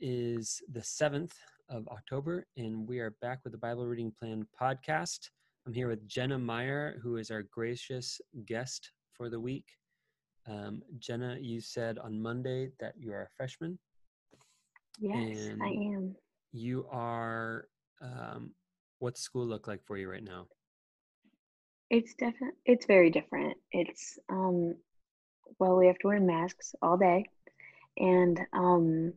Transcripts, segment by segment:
is the 7th of October, and we are back with the Bible Reading Plan podcast. I'm here with Jenna Meyer, who is our gracious guest for the week. Um, Jenna, you said on Monday that you are a freshman. Yes, I am. You are, um, what's school look like for you right now? It's different. It's very different. It's, um, well, we have to wear masks all day. And um,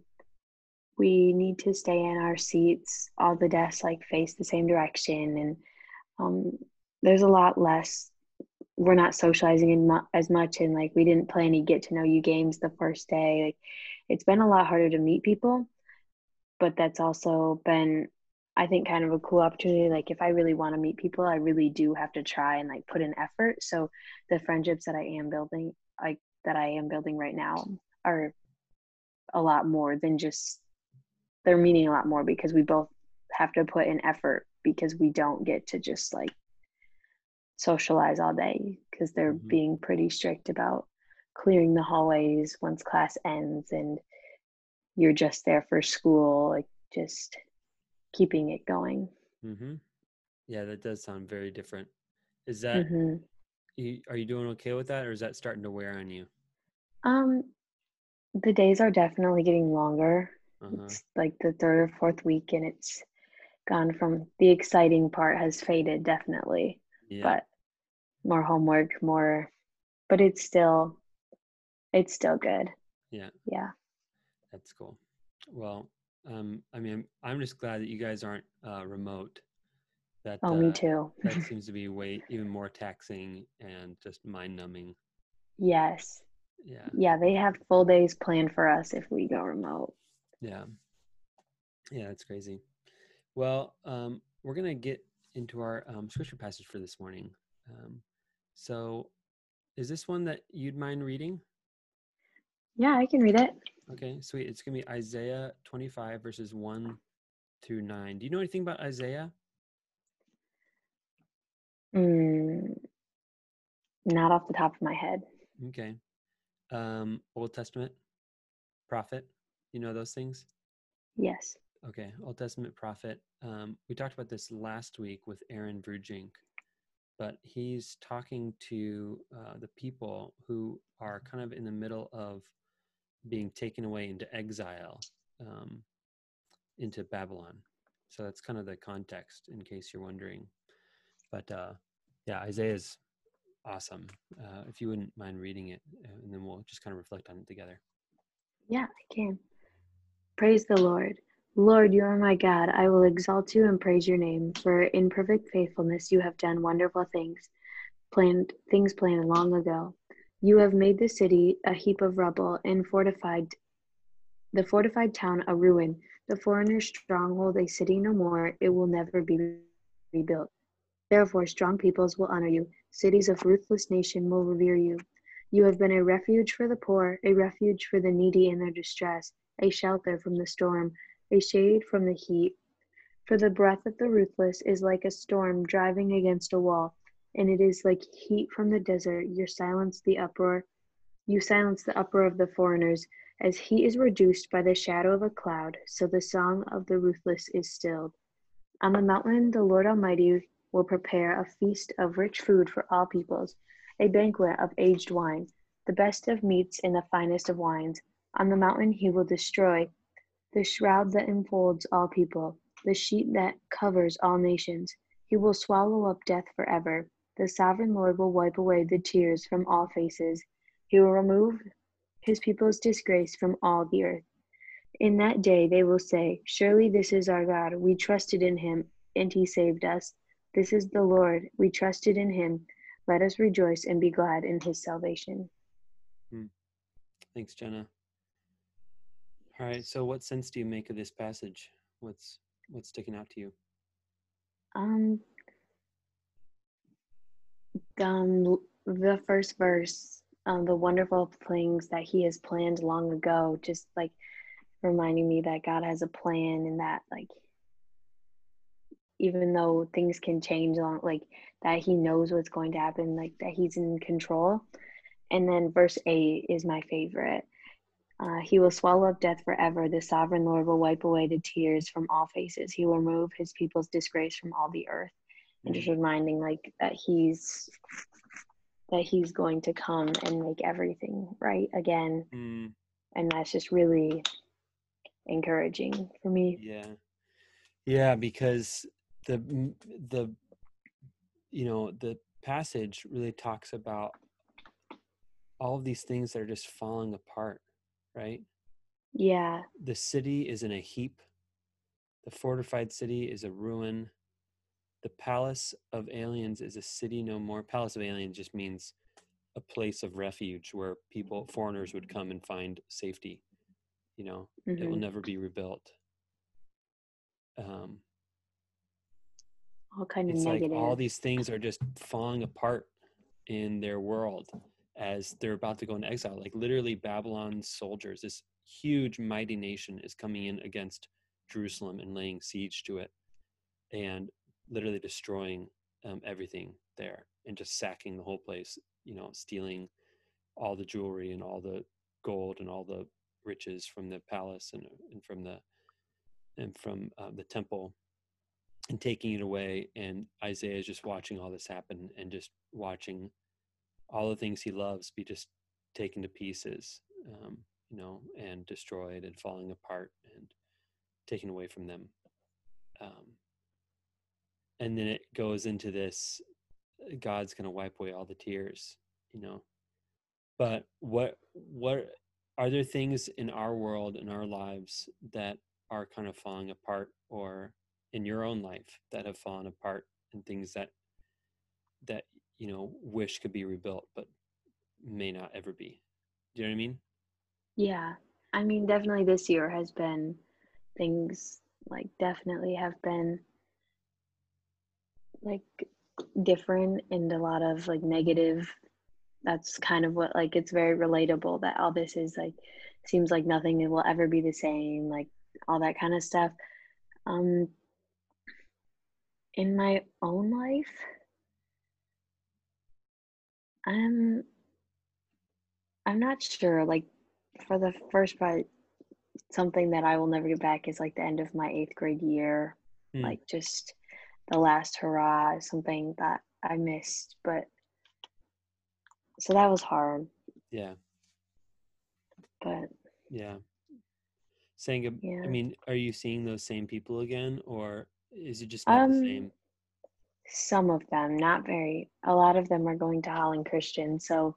we need to stay in our seats all the desks like face the same direction and um, there's a lot less we're not socializing in mu- as much and like we didn't play any get to know you games the first day like it's been a lot harder to meet people but that's also been i think kind of a cool opportunity like if i really want to meet people i really do have to try and like put in effort so the friendships that i am building like that i am building right now are a lot more than just they're meaning a lot more because we both have to put in effort because we don't get to just like socialize all day because they're mm-hmm. being pretty strict about clearing the hallways once class ends and you're just there for school like just keeping it going mm-hmm. yeah that does sound very different is that mm-hmm. you, are you doing okay with that or is that starting to wear on you um the days are definitely getting longer uh-huh. It's like the third or fourth week, and it's gone from the exciting part has faded definitely, yeah. but more homework, more, but it's still, it's still good. Yeah. Yeah. That's cool. Well, um, I mean, I'm just glad that you guys aren't uh, remote. That oh, uh, me too. that seems to be way even more taxing and just mind numbing. Yes. Yeah. Yeah, they have full days planned for us if we go remote. Yeah. Yeah, it's crazy. Well, um, we're going to get into our um, scripture passage for this morning. Um, so, is this one that you'd mind reading? Yeah, I can read it. Okay, sweet. It's going to be Isaiah 25, verses 1 through 9. Do you know anything about Isaiah? Mm, not off the top of my head. Okay. Um, Old Testament prophet. You know those things? Yes. Okay, Old Testament prophet. Um, we talked about this last week with Aaron Verjink, but he's talking to uh, the people who are kind of in the middle of being taken away into exile um, into Babylon. So that's kind of the context, in case you're wondering. But uh, yeah, Isaiah's awesome. Uh, if you wouldn't mind reading it, uh, and then we'll just kind of reflect on it together. Yeah, I can. Praise the Lord. Lord, you are my God. I will exalt you and praise your name, for in perfect faithfulness you have done wonderful things, planned things planned long ago. You have made the city a heap of rubble and fortified the fortified town a ruin, the foreigner's stronghold a city no more, it will never be rebuilt. Therefore strong peoples will honor you, cities of ruthless nation will revere you. You have been a refuge for the poor, a refuge for the needy in their distress a shelter from the storm, a shade from the heat. For the breath of the ruthless is like a storm driving against a wall, and it is like heat from the desert. You silence the uproar. You silence the uproar of the foreigners, as heat is reduced by the shadow of a cloud, so the song of the ruthless is stilled. On the mountain, the Lord Almighty will prepare a feast of rich food for all peoples, a banquet of aged wine, the best of meats and the finest of wines on the mountain he will destroy the shroud that enfolds all people, the sheet that covers all nations. He will swallow up death forever. The sovereign Lord will wipe away the tears from all faces. He will remove his people's disgrace from all the earth. In that day they will say, Surely this is our God. We trusted in him, and he saved us. This is the Lord. We trusted in him. Let us rejoice and be glad in his salvation. Hmm. Thanks, Jenna. All right. So, what sense do you make of this passage? What's what's sticking out to you? Um, um the first verse, um, the wonderful things that He has planned long ago, just like reminding me that God has a plan and that like even though things can change along like that he knows what's going to happen like that he's in control and then verse 8 is my favorite uh, he will swallow up death forever. The sovereign lord will wipe away the tears from all faces. He will remove his people's disgrace from all the earth. And just reminding like that he's that he's going to come and make everything right again. Mm, and that's just really encouraging for me. Yeah. Yeah, because the the you know the passage really talks about all of these things that are just falling apart, right? yeah The city is in a heap. The fortified city is a ruin. The palace of aliens is a city no more. Palace of aliens just means a place of refuge where people, foreigners, would come and find safety. You know, it will mhm. never be rebuilt. Um, all kind of it's like negative all these things are just falling apart in their world as they're about to go into exile. Like literally, Babylon's soldiers, this huge, mighty nation, is coming in against Jerusalem and laying siege to it, and literally destroying um, everything there and just sacking the whole place. You know, stealing all the jewelry and all the gold and all the riches from the palace and, and from the and from uh, the temple and taking it away and isaiah is just watching all this happen and just watching all the things he loves be just taken to pieces um, you know and destroyed and falling apart and taken away from them um, and then it goes into this uh, god's going to wipe away all the tears you know? But what what are there things in our world in our lives that are kind of falling apart or in your own life that have fallen apart and things that that you know wish could be rebuilt but may not ever be do you know what i mean Yeah. I mean, definitely this year has been things like definitely have been like different and a lot of like negative. That's kind of what like it's very relatable that all this is like seems like nothing will ever be the same, like all that kind of stuff. Um in my own life, I'm I'm not sure. Like for the first part, something that I will never get back is like the end of my eighth grade year. Hmm. Like just the last hurrah, something that I missed. But so that was hard. yeah But yeah saying Yeah. i mean are you seeing those same people again or is it just not the Um, same some of them, not very. A lot of them are going to Holland Christian, so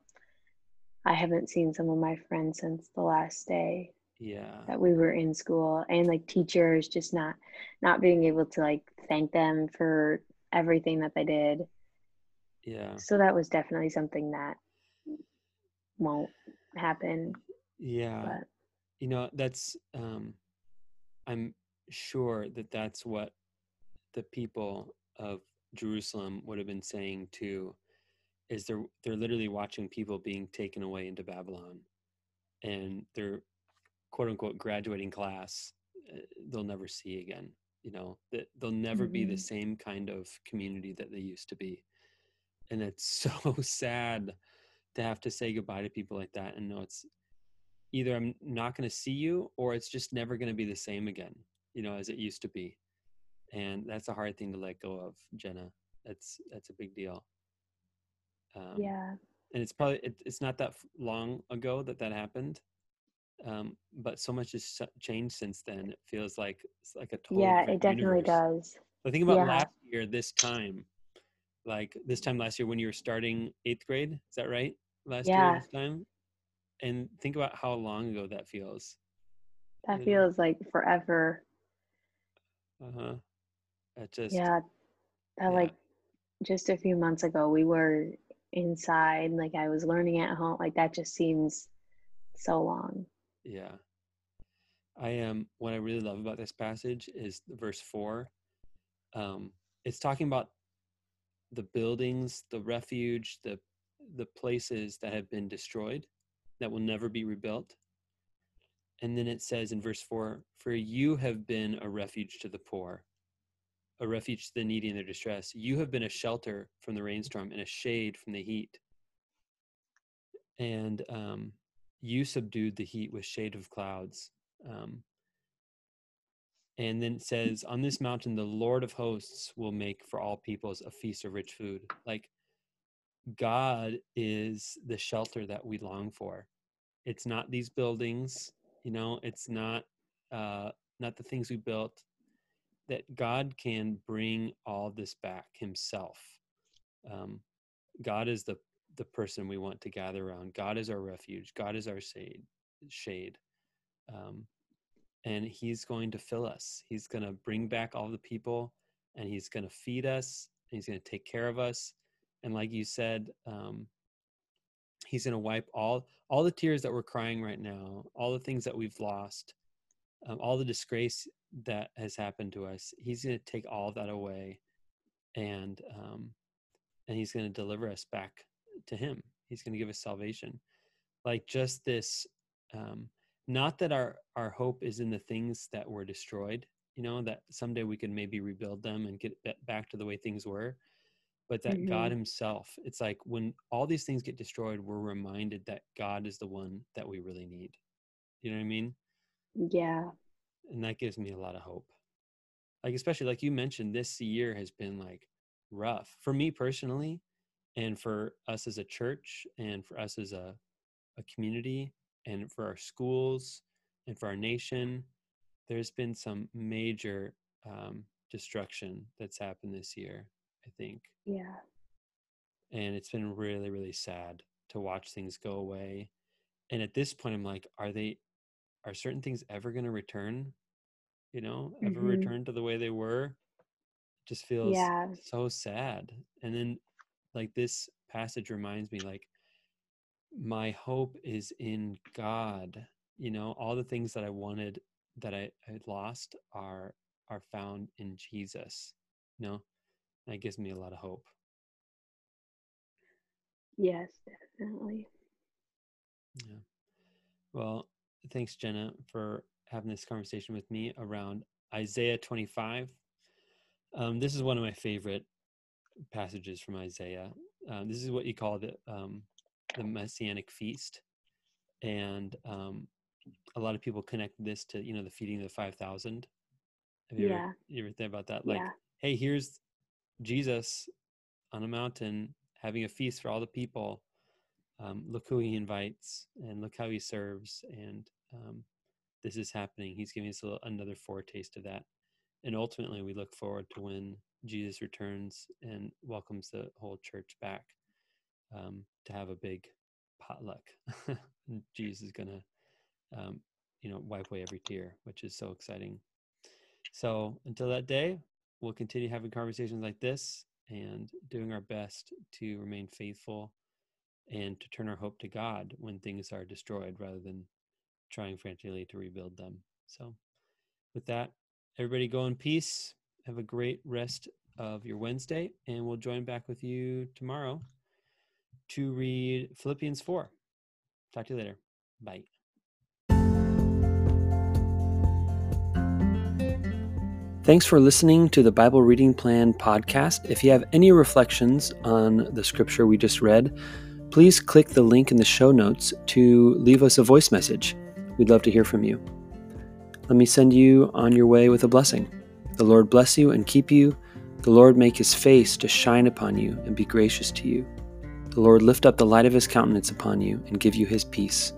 I haven't seen some of my friends since the last day yeah. that we were in school and like teachers just not not being able to like thank them for everything that they did. Yeah. So that was definitely something that won't happen yeah. but you know that's um i'm sure that that's what the people of jerusalem would have been saying too is they're they're literally watching people being taken away into babylon and they're quote unquote graduating class uh, they'll never see again you know that they'll never be the Mhm. same kind of community that they used to be and it's so sad to have to say goodbye to people like that and know it's either I'm not going to see you or it's just never going to be the same again, you know, as it used to be. And that's a hard thing to let go of, Jenna. That's that's a big deal. Um, yeah and it's probably it, it's not that long ago that that happened, um, but so much has changed since then. It feels like it's like a totally yeah it definitely universe. does I think about Yeah. last year, this time, like this time last year when you were starting eighth grade. Is that right? Last year, this time. And think about how long ago that feels. that Yeah. feels like forever Uh That just yeah that yeah. like just a few months ago we were inside like i was learning at home like that just seems so long yeah. I am what I really love about this passage is verse four. Um, it's talking about the buildings, the refuge, the the places that have been destroyed, that will never be rebuilt. And then it says in verse four, "For you have been a refuge to the poor, a refuge to the needy in their distress. You have been a shelter from the rainstorm and a shade from the heat." And um, you subdued the heat with shade of clouds um, and then it says, On this mountain, the Lord of hosts will make for all peoples a feast of rich food. Like God is the shelter that we long for. It's not these buildings, you know, it's not uh not the things we built. That God can bring all this back himself. Um, God is the the person we want to gather around. God is our refuge. God is our shade. Shade. Um, and he's going to fill us. He's going to bring back all the people and he's going to feed us and he's going to take care of us. And like you said, um, he's going to wipe all all the tears that we're crying right now, all the things that we've lost, um, all the disgrace that has happened to us. He's going to take all that away, and um, and he's going to deliver us back to Him. He's going to give us salvation, like just this um, not that our our hope is in the things that were destroyed you know that someday we could maybe rebuild them and get back to the way things were but that mm-hmm. god himself it's like when all these things get destroyed we're reminded that god is the one that we really need you know what i mean yeah and that gives me a lot of hope like especially like you mentioned this year has been like rough for me personally and for us as a church and for us as a, a community and for our schools and for our nation. There's been some major um, destruction that's happened this year, I think. Yeah. And it's been really, really sad to watch things go away. And at this point, I'm like, are they, are certain things ever going to return? You know, ever mm-hmm. return to the way they were? It just feels yeah. so sad. And then, like, this passage reminds me, like, my hope is in God. You know, all the things that I wanted that I had lost are are found in Jesus. You know, that gives me a lot of hope. Yes, definitely. Yeah. Well, thanks, Jenna, for having this conversation with me around Isaiah 25. Um, this is one of my favorite passages from Isaiah. Um, this is what you call the um, the messianic feast and um, a lot of people connect this to you know the feeding of the 5000 have you, yeah. ever, you ever think about that like yeah. hey here's jesus on a mountain having a feast for all the people um, look who he invites and look how he serves and um, this is happening he's giving us another foretaste of that and ultimately we look forward to when jesus returns and welcomes the whole church back um, to have a big potluck. Jesus is gonna, um, you know, wipe away every tear, which is so exciting. So until that day, we'll continue having conversations like this and doing our best to remain faithful and to turn our hope to God when things are destroyed rather than trying frantically to rebuild them. So, with that, everybody go in peace. Have a great rest of your Wednesday, and we'll join back with you tomorrow to read Philippians 4. Talk to you later. Bye. Thanks for listening to the Bible Reading Plan podcast. If you have any reflections on the scripture we just read, please click the link in the show notes to leave us a voice message. We'd love to hear from you. Let me send you on your way with a blessing. The Lord bless you and keep you. The Lord make his face to shine upon you and be gracious to you. The Lord lift up the light of his countenance upon you and give you his peace.